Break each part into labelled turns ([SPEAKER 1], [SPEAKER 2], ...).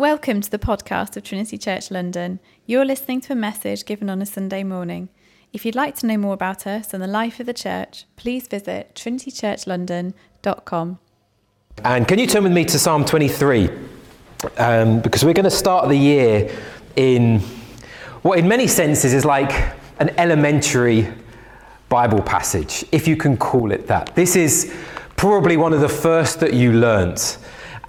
[SPEAKER 1] Welcome to the podcast of Trinity Church London. You're listening to a message given on a Sunday morning. If you'd like to know more about us and the life of the church, please visit trinitychurchlondon.com.
[SPEAKER 2] And can you turn with me to Psalm 23? Um, because we're going to start the year in what, in many senses, is like an elementary Bible passage, if you can call it that. This is probably one of the first that you learnt.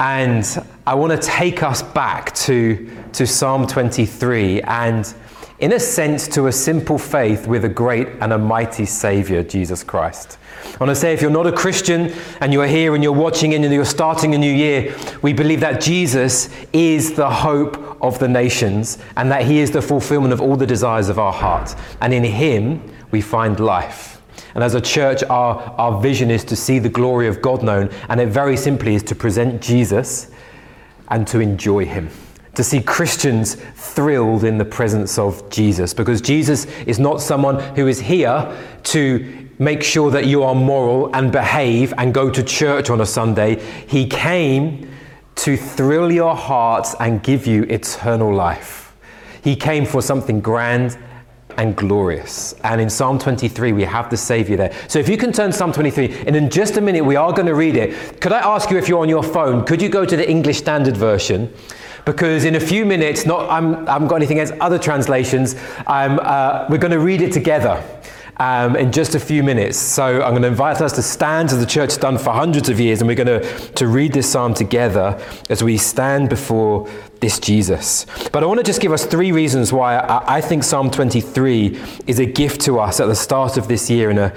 [SPEAKER 2] And I want to take us back to, to Psalm 23 and, in a sense, to a simple faith with a great and a mighty Saviour, Jesus Christ. I want to say if you're not a Christian and you're here and you're watching in and you're starting a new year, we believe that Jesus is the hope of the nations and that he is the fulfillment of all the desires of our heart. And in him, we find life. And as a church, our, our vision is to see the glory of God known, and it very simply is to present Jesus and to enjoy him. To see Christians thrilled in the presence of Jesus, because Jesus is not someone who is here to make sure that you are moral and behave and go to church on a Sunday. He came to thrill your hearts and give you eternal life. He came for something grand and glorious. And in Psalm 23, we have the Savior there. So if you can turn Psalm 23, and in just a minute, we are going to read it. Could I ask you if you're on your phone, could you go to the English Standard Version? Because in a few minutes, not I'm, I haven't got anything against other translations, uh, we're going to read it together um, in just a few minutes. So I'm going to invite us to stand as the church has done for hundreds of years, and we're going to, to read this psalm together as we stand before this Jesus. But I want to just give us three reasons why I, I think Psalm 23 is a gift to us at the start of this year and a,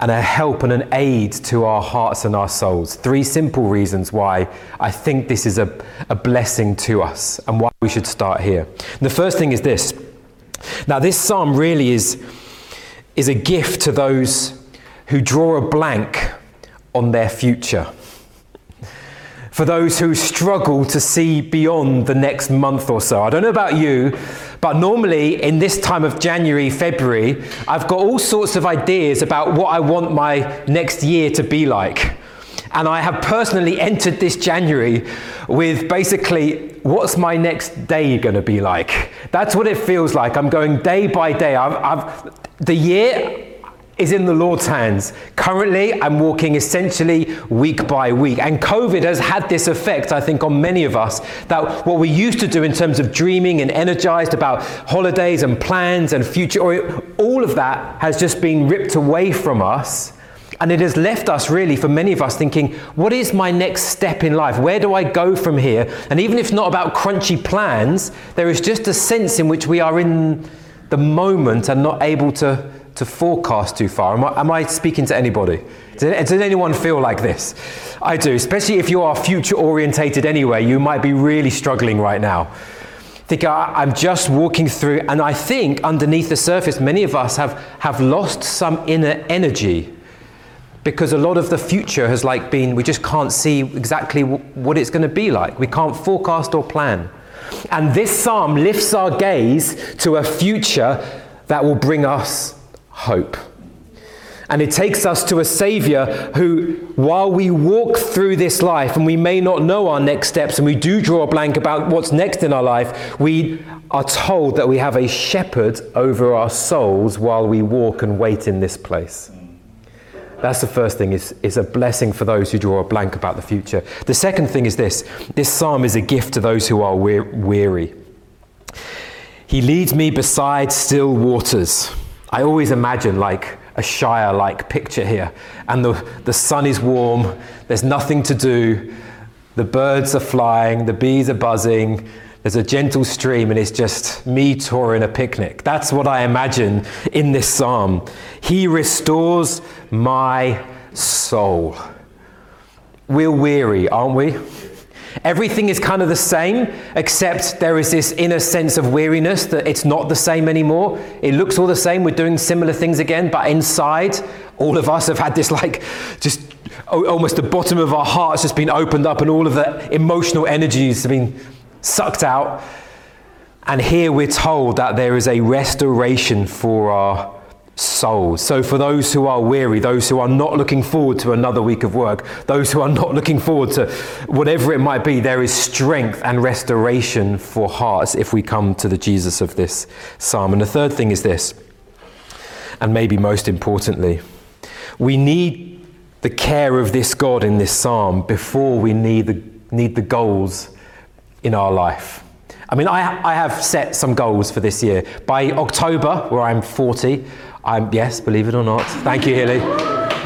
[SPEAKER 2] and a help and an aid to our hearts and our souls. Three simple reasons why I think this is a, a blessing to us and why we should start here. And the first thing is this. Now, this psalm really is is a gift to those who draw a blank on their future. For those who struggle to see beyond the next month or so. I don't know about you, but normally in this time of January, February, I've got all sorts of ideas about what I want my next year to be like. And I have personally entered this January with basically, what's my next day going to be like? That's what it feels like. I'm going day by day. I've, I've, the year is in the Lord's hands. Currently, I'm walking essentially week by week. And COVID has had this effect, I think, on many of us that what we used to do in terms of dreaming and energized about holidays and plans and future, all of that has just been ripped away from us and it has left us, really, for many of us, thinking, what is my next step in life? Where do I go from here? And even if not about crunchy plans, there is just a sense in which we are in the moment and not able to, to forecast too far. Am I, am I speaking to anybody? Does, does anyone feel like this? I do, especially if you are future orientated anyway, you might be really struggling right now. Think I'm just walking through, and I think underneath the surface, many of us have, have lost some inner energy because a lot of the future has like been we just can't see exactly w- what it's going to be like we can't forecast or plan and this psalm lifts our gaze to a future that will bring us hope and it takes us to a Savior who, while we walk through this life and we may not know our next steps and we do draw a blank about what's next in our life, we are told that we have a shepherd over our souls while we walk and wait in this place. That's the first thing, is, is a blessing for those who draw a blank about the future. The second thing is this this psalm is a gift to those who are weary. He leads me beside still waters. I always imagine like a Shire like picture here. And the, the sun is warm, there's nothing to do, the birds are flying, the bees are buzzing, there's a gentle stream, and it's just me touring a picnic. That's what I imagine in this psalm. He restores my soul. We're weary, aren't we? Everything is kind of the same, except there is this inner sense of weariness that it's not the same anymore. It looks all the same, we're doing similar things again, but inside, all of us have had this like just almost the bottom of our hearts just been opened up, and all of the emotional energies have been sucked out. And here we're told that there is a restoration for our souls. So, for those who are weary, those who are not looking forward to another week of work, those who are not looking forward to whatever it might be, there is strength and restoration for hearts if we come to the Jesus of this psalm. And the third thing is this, and maybe most importantly, we need the care of this God in this psalm before we need the, need the goals in our life. I mean, I, I have set some goals for this year. By October, where I'm 40, I'm, yes, believe it or not. Thank you, Hilly.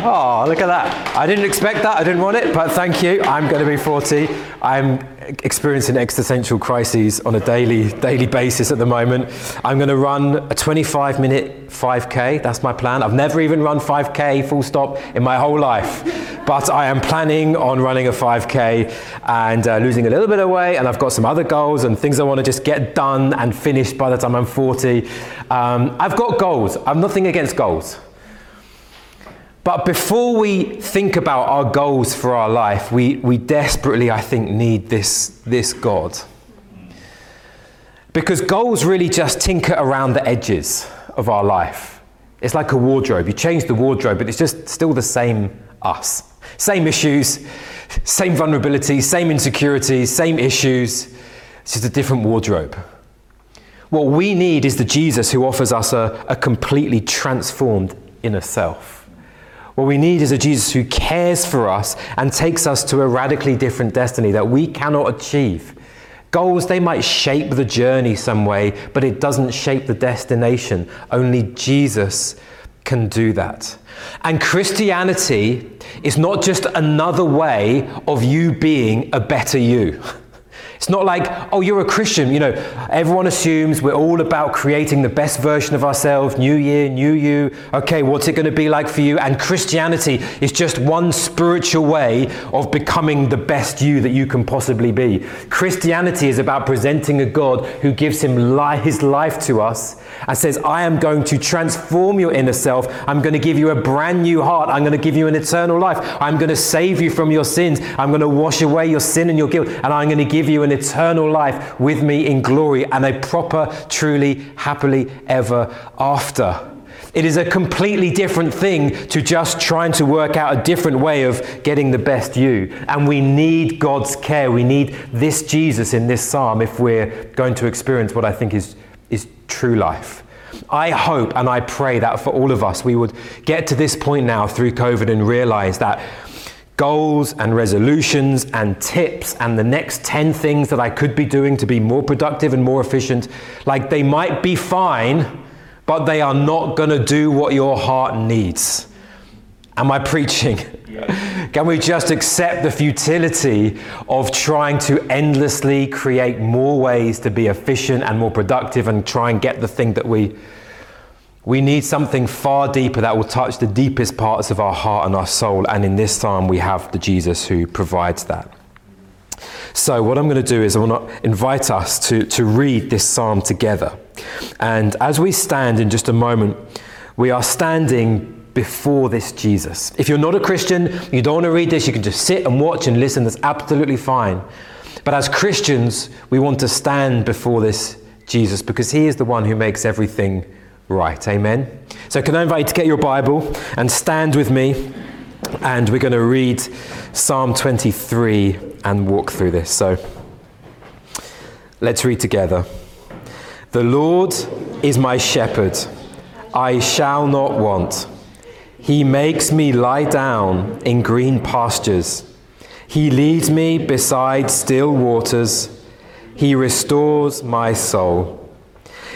[SPEAKER 2] Oh, look at that. I didn't expect that. I didn't want it, but thank you. I'm going to be 40. I'm experiencing existential crises on a daily daily basis at the moment. I'm going to run a 25 minute 5k. That's my plan. I've never even run 5k full stop in my whole life, but I am planning on running a 5k and uh, losing a little bit of weight. And I've got some other goals and things I want to just get done and finished by the time I'm 40. Um, I've got goals. I'm nothing against goals. But before we think about our goals for our life, we, we desperately, I think, need this, this God. Because goals really just tinker around the edges of our life. It's like a wardrobe. You change the wardrobe, but it's just still the same us. Same issues, same vulnerabilities, same insecurities, same issues. It's just a different wardrobe. What we need is the Jesus who offers us a, a completely transformed inner self. What we need is a Jesus who cares for us and takes us to a radically different destiny that we cannot achieve. Goals, they might shape the journey some way, but it doesn't shape the destination. Only Jesus can do that. And Christianity is not just another way of you being a better you. It's not like, oh, you're a Christian. You know, everyone assumes we're all about creating the best version of ourselves, new year, new you. Okay, what's it going to be like for you? And Christianity is just one spiritual way of becoming the best you that you can possibly be. Christianity is about presenting a God who gives him li- his life to us and says, I am going to transform your inner self. I'm going to give you a brand new heart. I'm going to give you an eternal life. I'm going to save you from your sins. I'm going to wash away your sin and your guilt. And I'm going to give you an an eternal life with me in glory and a proper, truly, happily ever after. It is a completely different thing to just trying to work out a different way of getting the best you. And we need God's care. We need this Jesus in this psalm if we're going to experience what I think is, is true life. I hope and I pray that for all of us, we would get to this point now through COVID and realize that goals and resolutions and tips and the next 10 things that I could be doing to be more productive and more efficient, like they might be fine, but they are not going to do what your heart needs. Am I preaching? Can we just accept the futility of trying to endlessly create more ways to be efficient and more productive and try and get the thing that we we need something far deeper that will touch the deepest parts of our heart and our soul. And in this psalm, we have the Jesus who provides that. So, what I'm going to do is I want to invite us to, to read this psalm together. And as we stand in just a moment, we are standing before this Jesus. If you're not a Christian, you don't want to read this, you can just sit and watch and listen. That's absolutely fine. But as Christians, we want to stand before this Jesus because he is the one who makes everything right. Amen. So, can I invite you to get your Bible and stand with me? And we're going to read Psalm 23 and walk through this. So, let's read together. The Lord is my shepherd, I shall not want. He makes me lie down in green pastures. He leads me beside still waters. He restores my soul.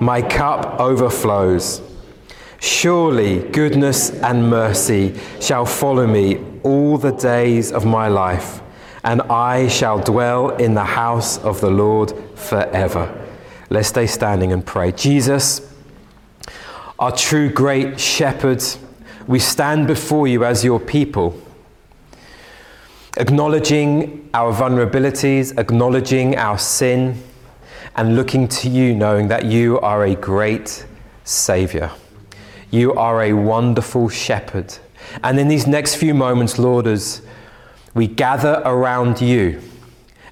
[SPEAKER 2] my cup overflows. Surely goodness and mercy shall follow me all the days of my life, and I shall dwell in the house of the Lord forever. Let's stay standing and pray. Jesus, our true great shepherd, we stand before you as your people, acknowledging our vulnerabilities, acknowledging our sin, and looking to you, knowing that you are a great Savior. You are a wonderful shepherd. And in these next few moments, Lord, as we gather around you,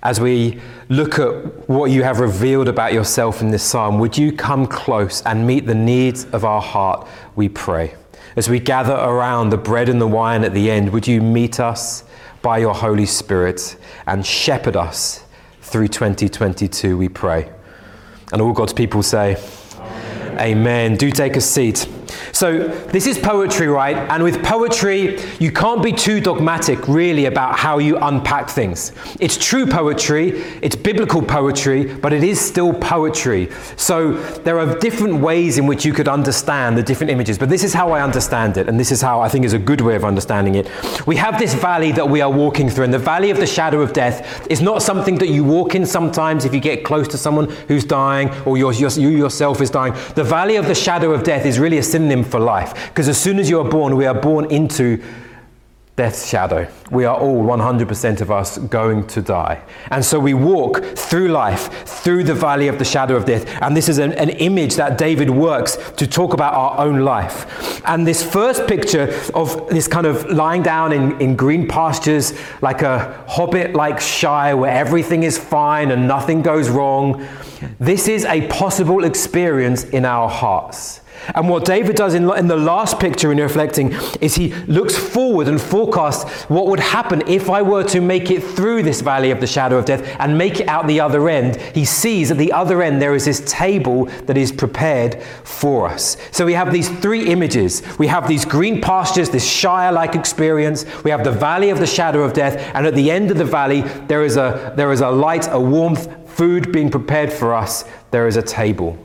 [SPEAKER 2] as we look at what you have revealed about yourself in this psalm, would you come close and meet the needs of our heart, we pray. As we gather around the bread and the wine at the end, would you meet us by your Holy Spirit and shepherd us through 2022, we pray. And all God's people say, Amen. Amen. Do take a seat. So, this is poetry, right? And with poetry, you can't be too dogmatic, really, about how you unpack things. It's true poetry, it's biblical poetry, but it is still poetry. So, there are different ways in which you could understand the different images, but this is how I understand it, and this is how I think is a good way of understanding it. We have this valley that we are walking through, and the valley of the shadow of death is not something that you walk in sometimes if you get close to someone who's dying or you yourself is dying. The valley of the shadow of death is really a synonym for life. Because as soon as you are born, we are born into death's shadow. We are all, 100% of us, going to die. And so we walk through life, through the valley of the shadow of death. And this is an, an, image that David works to talk about our own life. And this first picture of this kind of lying down in, in green pastures, like a hobbit like Shire, where everything is fine and nothing goes wrong, this is a possible experience in our hearts. And what David does in, in the last picture in reflecting is he looks forward and forecasts what would happen if I were to make it through this valley of the shadow of death and make it out the other end. He sees at the other end there is this table that is prepared for us. So we have these three images. We have these green pastures, this Shire like experience. We have the valley of the shadow of death. And at the end of the valley, there is a, there is a light, a warmth, food being prepared for us. There is a table.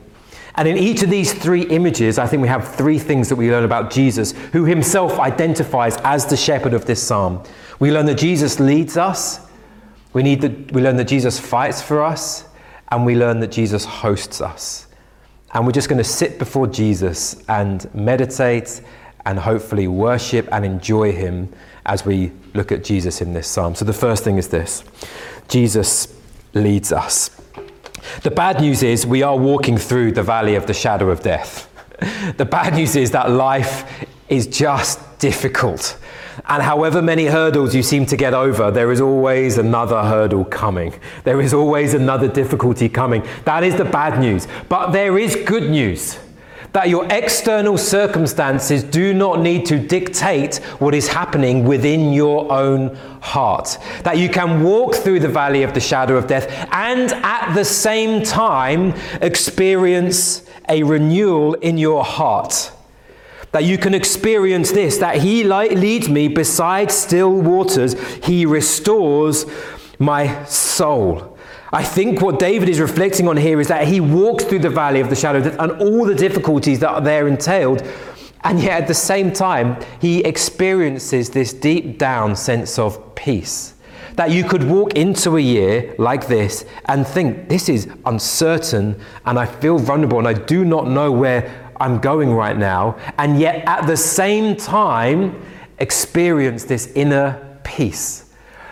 [SPEAKER 2] And in each of these three images, I think we have three things that we learn about Jesus, who himself identifies as the shepherd of this psalm. We learn that Jesus leads us, we, need that, we learn that Jesus fights for us, and we learn that Jesus hosts us. And we're just going to sit before Jesus and meditate and hopefully worship and enjoy him as we look at Jesus in this psalm. So the first thing is this Jesus leads us. The bad news is we are walking through the valley of the shadow of death. The bad news is that life is just difficult. And however many hurdles you seem to get over, there is always another hurdle coming. There is always another difficulty coming. That is the bad news. But there is good news that your external circumstances do not need to dictate what is happening within your own heart. That you can walk through the valley of the shadow of death and at the same time experience a renewal in your heart. That you can experience this, that He leads me beside still waters, He restores my soul. I think what David is reflecting on here is that he walks through the valley of the shadow and all the difficulties that are there entailed. And yet at the same time, he experiences this deep down sense of peace. That you could walk into a year like this and think, this is uncertain and I feel vulnerable and I do not know where I'm going right now. And yet at the same time, experience this inner peace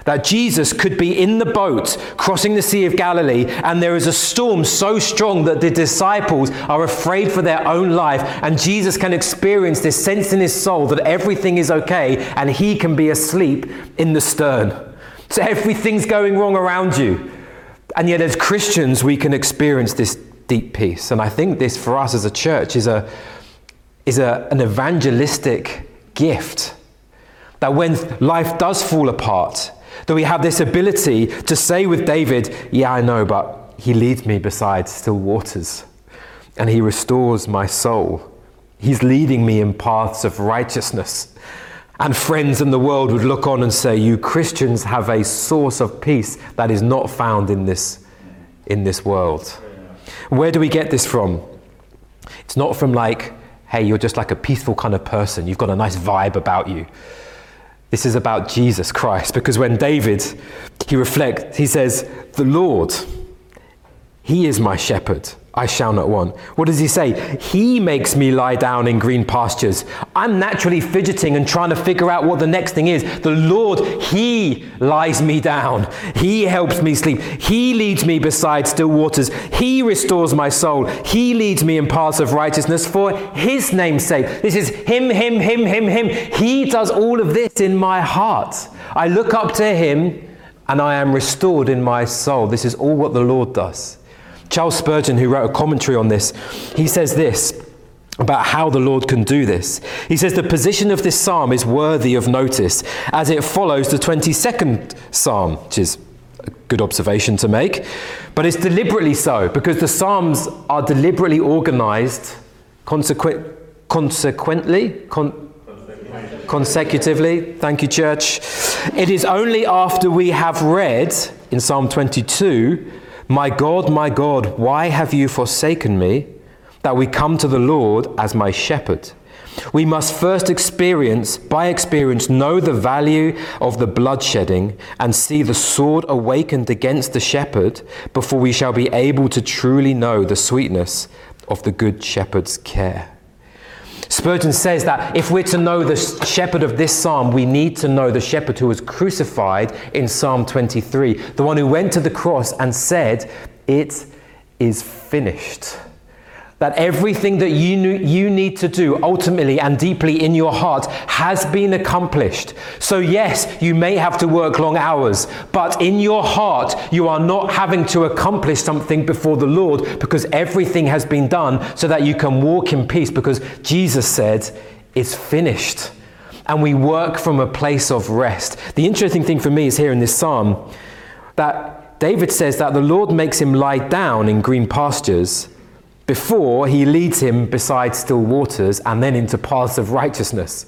[SPEAKER 2] that Jesus could be in the boat crossing the Sea of Galilee, and there is a storm so strong that the disciples are afraid for their own life, and Jesus can experience this sense in his soul that everything is okay, and he can be asleep in the stern. So everything's going wrong around you. And yet, as Christians, we can experience this deep peace. And I think this for us as a church is, a, is a, an evangelistic gift. That when life does fall apart, that we have this ability to say with David, Yeah, I know, but he leads me beside still waters and he restores my soul. He's leading me in paths of righteousness. And friends in the world would look on and say, You Christians have a source of peace that is not found in this, in this world. Where do we get this from? It's not from like, hey, you're just like a peaceful kind of person. You've got a nice vibe about you. This is about Jesus Christ because when David he reflects, he says, "The Lord, he is my shepherd. I shall not want. What does he say? He makes me lie down in green pastures. I'm naturally fidgeting and trying to figure out what the next thing is. The Lord, He lies me down. He helps me sleep. He leads me beside still waters. He restores my soul. He leads me in paths of righteousness for His name's sake. This is Him, Him, Him, Him, Him. He does all of this in my heart. I look up to Him and I am restored in my soul. This is all what the Lord does. Charles Spurgeon, who wrote a commentary on this, he says this about how the Lord can do this. He says the position of this psalm is worthy of notice as it follows the 22nd psalm, which is a good observation to make, but it's deliberately so because the psalms are deliberately organized consequent, consequently, con, consecutively. Thank you, church. It is only after we have read in Psalm 22 my God, my God, why have you forsaken me? That we come to the Lord as my shepherd. We must first experience, by experience, know the value of the bloodshedding and see the sword awakened against the shepherd before we shall be able to truly know the sweetness of the good shepherd's care. Spurgeon says that if we're to know the shepherd of this psalm, we need to know the shepherd who was crucified in Psalm 23, the one who went to the cross and said, It is finished that everything that you, you need to do ultimately and deeply in your heart has been accomplished. So, yes, you may have to work long hours, but in your heart, you are not having to accomplish something before the Lord because everything has been done so that you can walk in peace because Jesus said, It's finished. And we work from a place of rest. The interesting thing for me is here in this psalm that David says that the Lord makes him lie down in green pastures before he leads him beside still waters and then into paths of righteousness.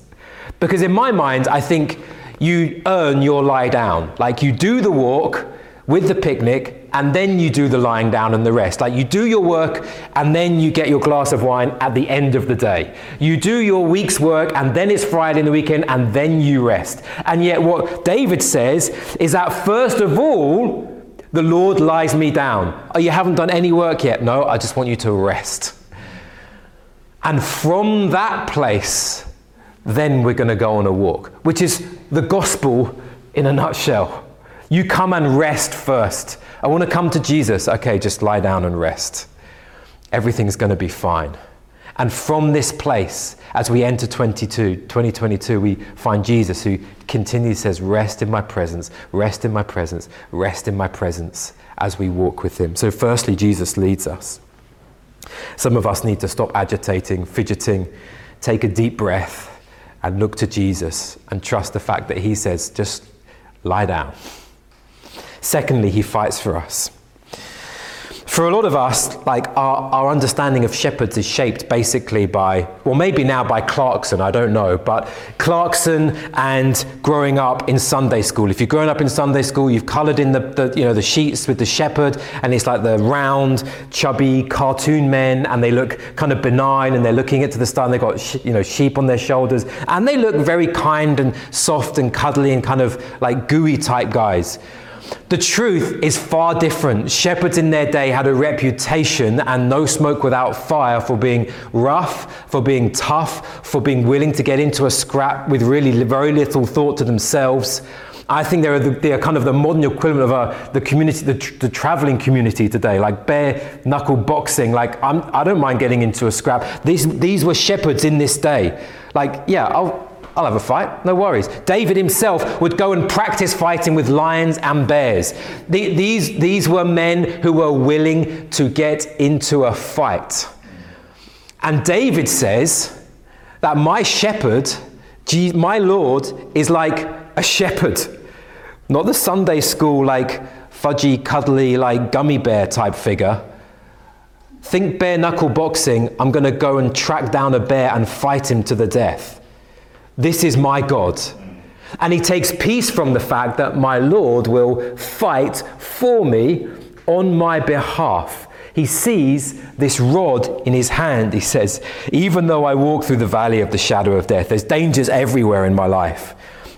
[SPEAKER 2] Because in my mind, I think you earn your lie down. Like you do the walk with the picnic and then you do the lying down and the rest. Like you do your work and then you get your glass of wine at the end of the day. You do your week's work and then it's Friday in the weekend and then you rest. And yet, what David says is that first of all, the Lord lies me down. Oh, you haven't done any work yet? No, I just want you to rest. And from that place, then we're going to go on a walk, which is the gospel in a nutshell. You come and rest first. I want to come to Jesus. Okay, just lie down and rest. Everything's going to be fine. And from this place, as we enter 22, 2022, we find Jesus who continually says, Rest in my presence, rest in my presence, rest in my presence as we walk with him. So, firstly, Jesus leads us. Some of us need to stop agitating, fidgeting, take a deep breath, and look to Jesus and trust the fact that he says, Just lie down. Secondly, he fights for us. For a lot of us, like our, our understanding of shepherds is shaped basically by, well, maybe now by Clarkson, I don't know, but Clarkson and growing up in Sunday school. If you've grown up in Sunday school, you've coloured in the, the, you know, the sheets with the shepherd, and it's like the round, chubby cartoon men, and they look kind of benign, and they're looking into the star, and they've got you know, sheep on their shoulders, and they look very kind and soft and cuddly and kind of like gooey type guys. The truth is far different. Shepherds in their day had a reputation and no smoke without fire for being rough, for being tough, for being willing to get into a scrap with really very little thought to themselves. I think they're, the, they're kind of the modern equivalent of uh, the community, the, the traveling community today, like bare knuckle boxing. Like I'm, I do not mind getting into a scrap. These, these were shepherds in this day. Like, yeah, I'll, I'll have a fight, no worries. David himself would go and practice fighting with lions and bears. The, these, these were men who were willing to get into a fight. And David says that my shepherd, my Lord, is like a shepherd, not the Sunday school, like fudgy, cuddly, like gummy bear type figure. Think bare knuckle boxing, I'm going to go and track down a bear and fight him to the death. This is my God. And he takes peace from the fact that my Lord will fight for me on my behalf. He sees this rod in his hand. He says, Even though I walk through the valley of the shadow of death, there's dangers everywhere in my life.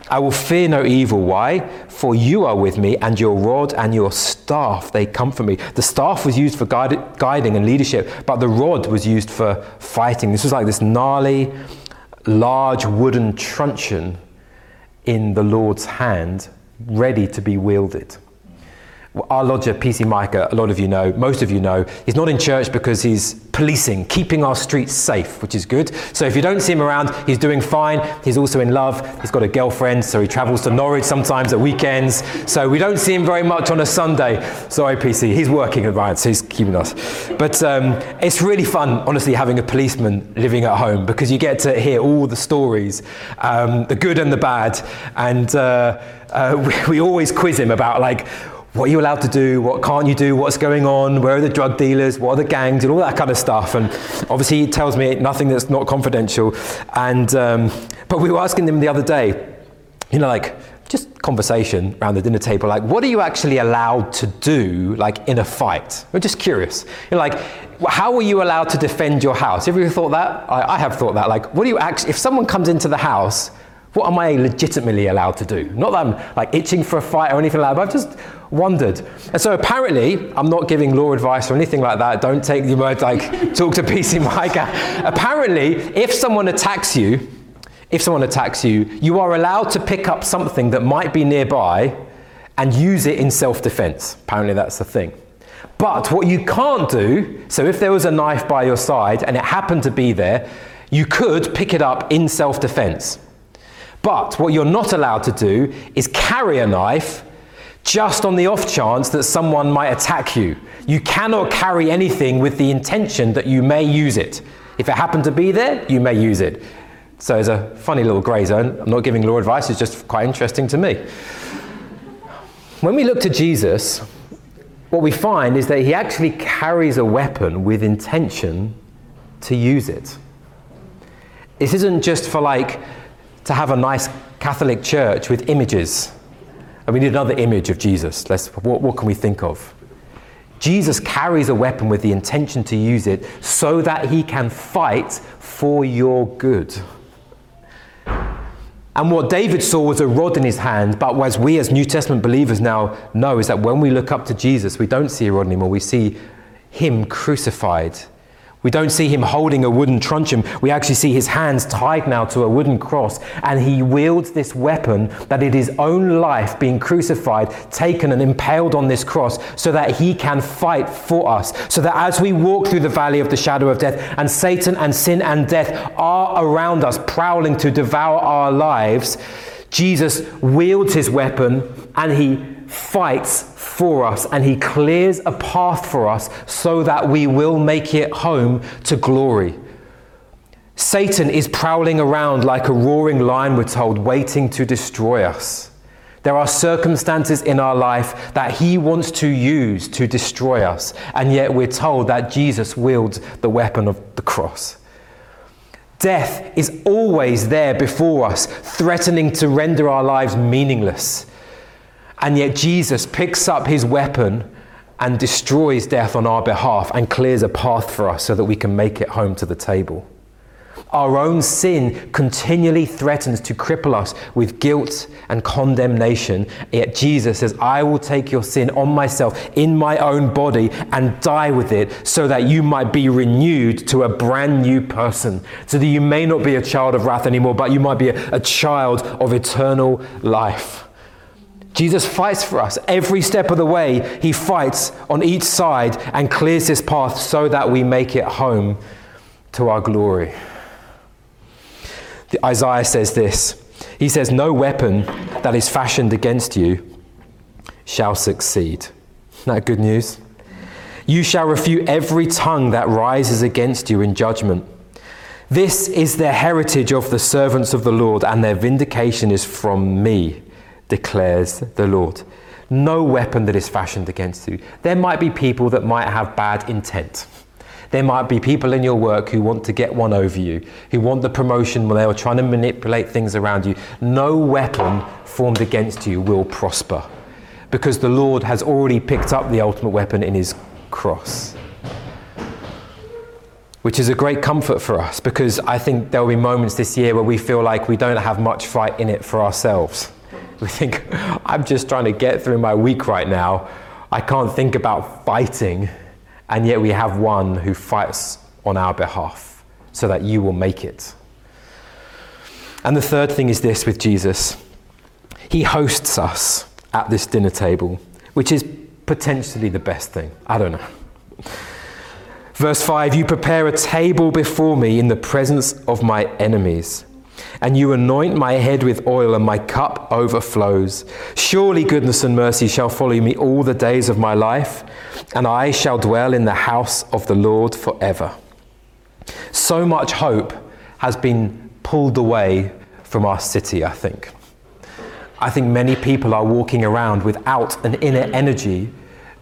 [SPEAKER 2] I will fear no evil. Why? For you are with me, and your rod and your staff, they comfort me. The staff was used for guide, guiding and leadership, but the rod was used for fighting. This was like this gnarly, large wooden truncheon in the Lord's hand, ready to be wielded our lodger, PC Micah, a lot of you know, most of you know, he's not in church because he's policing, keeping our streets safe, which is good. So if you don't see him around, he's doing fine. He's also in love. He's got a girlfriend, so he travels to Norwich sometimes at weekends. So we don't see him very much on a Sunday. Sorry, PC, he's working around, so he's keeping us. But um, it's really fun, honestly, having a policeman living at home because you get to hear all the stories, um, the good and the bad. And uh, uh, we, we always quiz him about, like, what are you allowed to do, what can't you do, what's going on, where are the drug dealers, what are the gangs, and all that kind of stuff. And obviously, he tells me nothing that's not confidential. And um, but we were asking him the other day, you know, like just conversation around the dinner table, like what are you actually allowed to do, like in a fight? We're just curious. You know, like how are you allowed to defend your house? Have you ever thought that? I, I have thought that. Like, what do you actually? If someone comes into the house what am I legitimately allowed to do? Not that I'm like itching for a fight or anything like that, but I've just wondered. And so apparently, I'm not giving law advice or anything like that. Don't take the word like talk to PC Micah. apparently, if someone attacks you, if someone attacks you, you are allowed to pick up something that might be nearby and use it in self defense. Apparently, that's the thing. But what you can't do, so if there was a knife by your side and it happened to be there, you could pick it up in self defense. But what you're not allowed to do is carry a knife just on the off chance that someone might attack you. You cannot carry anything with the intention that you may use it. If it happened to be there, you may use it. So it's a funny little grey zone. I'm not giving law advice, it's just quite interesting to me. When we look to Jesus, what we find is that he actually carries a weapon with intention to use it. This isn't just for like to have a nice Catholic church with images. And we need another image of Jesus. Let's, what, what can we think of? Jesus carries a weapon with the intention to use it so that he can fight for your good. And what David saw was a rod in his hand, but as we as New Testament believers now know, is that when we look up to Jesus, we don't see a rod anymore, we see him crucified we don't see him holding a wooden truncheon. We actually see his hands tied now to a wooden cross, and he wields this weapon that is his own life being crucified, taken and impaled on this cross, so that he can fight for us. So that as we walk through the valley of the shadow of death, and Satan and sin and death are around us, prowling to devour our lives, Jesus wields his weapon and he fights for us and he clears a path for us so that we will make it home to glory. Satan is prowling around like a roaring lion, we're told, waiting to destroy us. There are circumstances in our life that he wants to use to destroy us, and yet we're told that Jesus wields the weapon of the cross. Death is always there before us, threatening to render our lives meaningless. And yet Jesus picks up his weapon and destroys death on our behalf and clears a path for us so that we can make it home to the table. Our own sin continually threatens to cripple us with guilt and condemnation. Yet Jesus says, I will take your sin on myself in my own body and die with it so that you might be renewed to a brand new person. So that you may not be a child of wrath anymore, but you might be a, a child of eternal life. Jesus fights for us every step of the way. He fights on each side and clears this path so that we make it home to our glory. The Isaiah says this He says, No weapon that is fashioned against you shall succeed. Isn't that good news? You shall refute every tongue that rises against you in judgment. This is the heritage of the servants of the Lord, and their vindication is from me declares the Lord. No weapon that is fashioned against you. There might be people that might have bad intent. There might be people in your work who want to get one over you, who want the promotion when they are trying to manipulate things around you. No weapon formed against you will prosper because the Lord has already picked up the ultimate weapon in his cross. which is a great comfort for us because I think there will be moments this year where we feel like we don't have much fight in it for ourselves. We think, I'm just trying to get through my week right now. I can't think about fighting. And yet we have one who fights on our behalf so that you will make it. And the third thing is this with Jesus He hosts us at this dinner table, which is potentially the best thing. I don't know. Verse 5 You prepare a table before me in the presence of my enemies. And you anoint my head with oil, and my cup overflows. Surely goodness and mercy shall follow me all the days of my life, and I shall dwell in the house of the Lord forever. So much hope has been pulled away from our city, I think. I think many people are walking around without an inner energy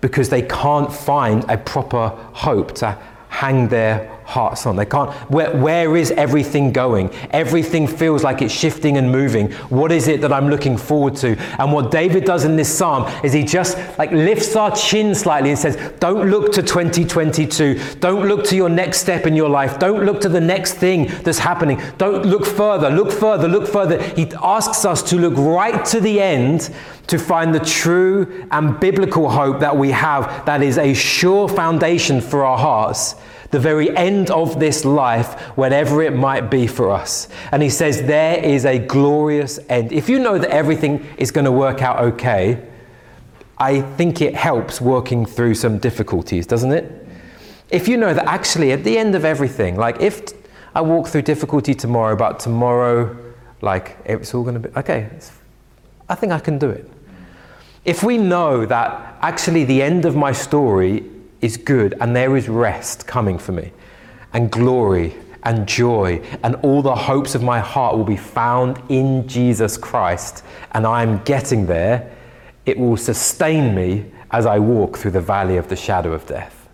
[SPEAKER 2] because they can't find a proper hope to hang their hearts on. They can't. Where, where is everything going? Everything feels like it's shifting and moving. What is it that I'm looking forward to? And what David does in this psalm is he just like lifts our chin slightly and says, Don't look to 2022. Don't look to your next step in your life. Don't look to the next thing that's happening. Don't look further. Look further. Look further. He asks us to look right to the end to find the true and biblical hope that we have that is a sure foundation for our hearts the very end of this life, whatever it might be for us. And he says, There is a glorious end. If you know that everything is going to work out okay, I think it helps working through some difficulties, doesn't it? If you know that actually at the end of everything, like if I walk through difficulty tomorrow, but tomorrow, like it's all going to be okay, I think I can do it. If we know that actually the end of my story is good and there is rest coming for me, and glory and joy, and all the hopes of my heart will be found in Jesus Christ, and I'm getting there, it will sustain me as I walk through the valley of the shadow of death.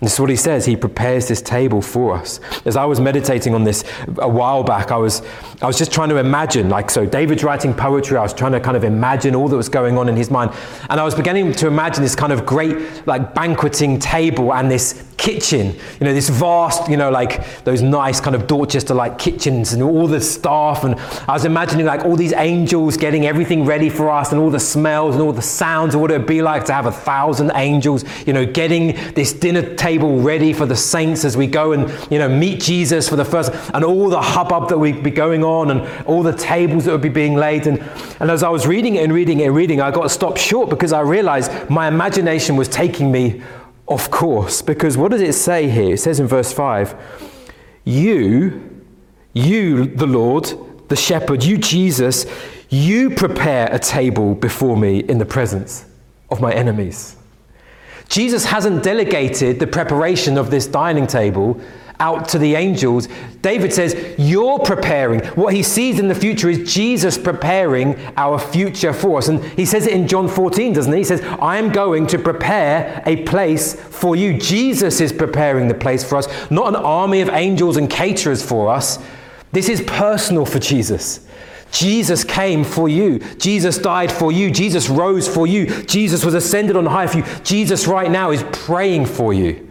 [SPEAKER 2] This is what he says. He prepares this table for us. As I was meditating on this a while back, I was, I was just trying to imagine, like, so David's writing poetry. I was trying to kind of imagine all that was going on in his mind. And I was beginning to imagine this kind of great, like, banqueting table and this kitchen, you know, this vast, you know, like those nice kind of Dorchester like kitchens and all the staff. And I was imagining like all these angels getting everything ready for us and all the smells and all the sounds of what it would be like to have a thousand angels, you know, getting this dinner table ready for the saints as we go and, you know, meet Jesus for the first, and all the hubbub that we'd be going on and all the tables that would be being laid. And, and as I was reading it and reading it and reading, I got stopped short because I realized my imagination was taking me of course, because what does it say here? It says in verse 5 You, you, the Lord, the shepherd, you, Jesus, you prepare a table before me in the presence of my enemies. Jesus hasn't delegated the preparation of this dining table out to the angels. David says, You're preparing. What he sees in the future is Jesus preparing our future for us. And he says it in John 14, doesn't he? He says, I am going to prepare a place for you. Jesus is preparing the place for us, not an army of angels and caterers for us. This is personal for Jesus. Jesus came for you. Jesus died for you. Jesus rose for you. Jesus was ascended on high for you. Jesus right now is praying for you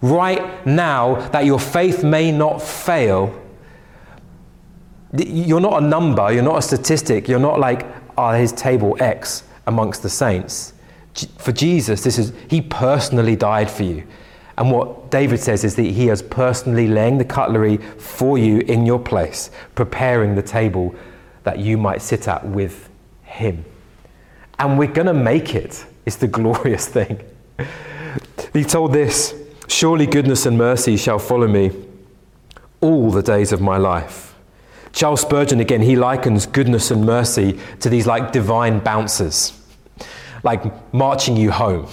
[SPEAKER 2] right now that your faith may not fail. You're not a number, you're not a statistic, you're not like, oh, his table X amongst the saints. For Jesus, this is, he personally died for you. And what David says is that he has personally laying the cutlery for you in your place, preparing the table that you might sit at with him. And we're going to make it. It's the glorious thing. he told this Surely goodness and mercy shall follow me all the days of my life. Charles Spurgeon, again, he likens goodness and mercy to these like divine bouncers, like marching you home.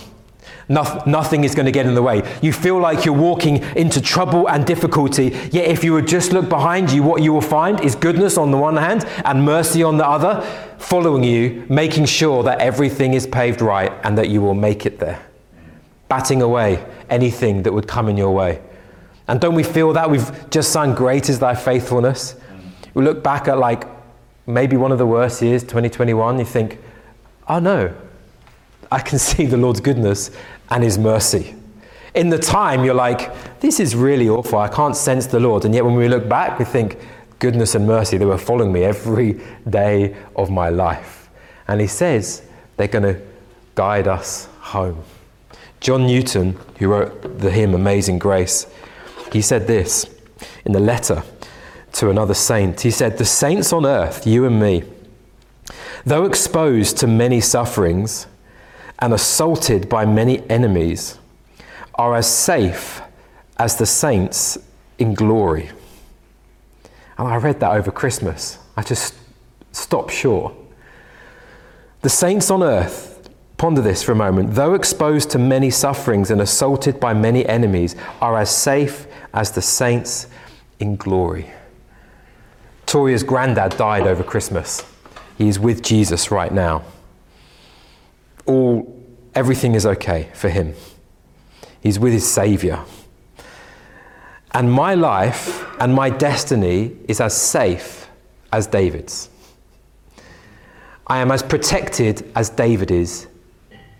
[SPEAKER 2] nothing is going to get in the way. You feel like you're walking into trouble and difficulty, yet if you would just look behind you, what you will find is goodness on the one hand and mercy on the other, following you, making sure that everything is paved right and that you will make it there batting away anything that would come in your way. And don't we feel that? We've just sung, Great is Thy Faithfulness. We look back at like maybe one of the worst years, 2021, you think, oh no, I can see the Lord's goodness and His mercy. In the time, you're like, this is really awful. I can't sense the Lord. And yet, when we look back, we think, goodness and mercy, they were following me every day of my life. And he says they're going to guide us home. John Newton, who wrote the hymn Amazing Grace, he said this in the letter to another saint. He said, The saints on earth, you and me, though exposed to many sufferings and assaulted by many enemies, are as safe as the saints in glory. And I read that over Christmas. I just stopped short. The saints on earth, ponder this for a moment, though exposed to many sufferings and assaulted by many enemies, are as safe as the saints in glory. Toria's granddad died over Christmas. He's with Jesus right now. All, everything is okay for him. He's with his Savior. And my life and my destiny is as safe as David's. I am as protected as David is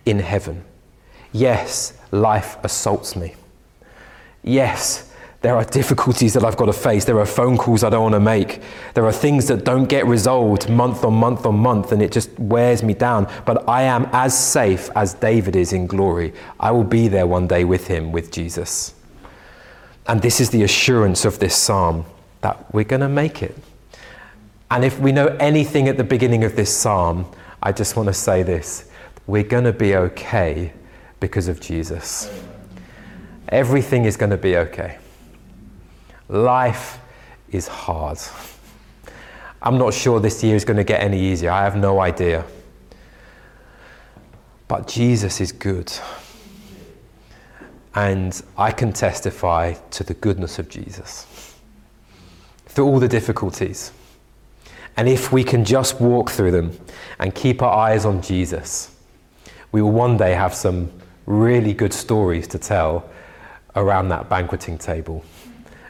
[SPEAKER 2] in heaven. Yes, life assaults me. Yes, there are difficulties that I've got to face. There are phone calls I don't want to make. There are things that don't get resolved month on month on month, and it just wears me down. But I am as safe as David is in glory. I will be there one day with him, with Jesus. And this is the assurance of this psalm that we're going to make it. And if we know anything at the beginning of this psalm, I just want to say this we're going to be okay because of Jesus. Everything is going to be okay. Life is hard. I'm not sure this year is going to get any easier. I have no idea. But Jesus is good. And I can testify to the goodness of Jesus through all the difficulties. And if we can just walk through them and keep our eyes on Jesus, we will one day have some really good stories to tell around that banqueting table.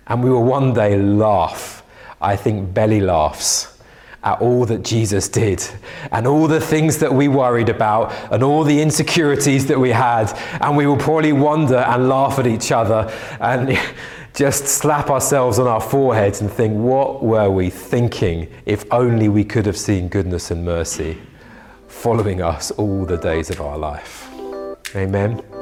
[SPEAKER 2] And we will one day laugh, I think belly laughs, at all that Jesus did and all the things that we worried about and all the insecurities that we had. And we will probably wonder and laugh at each other and just slap ourselves on our foreheads and think, what were we thinking if only we could have seen goodness and mercy following us all the days of our life? Amen.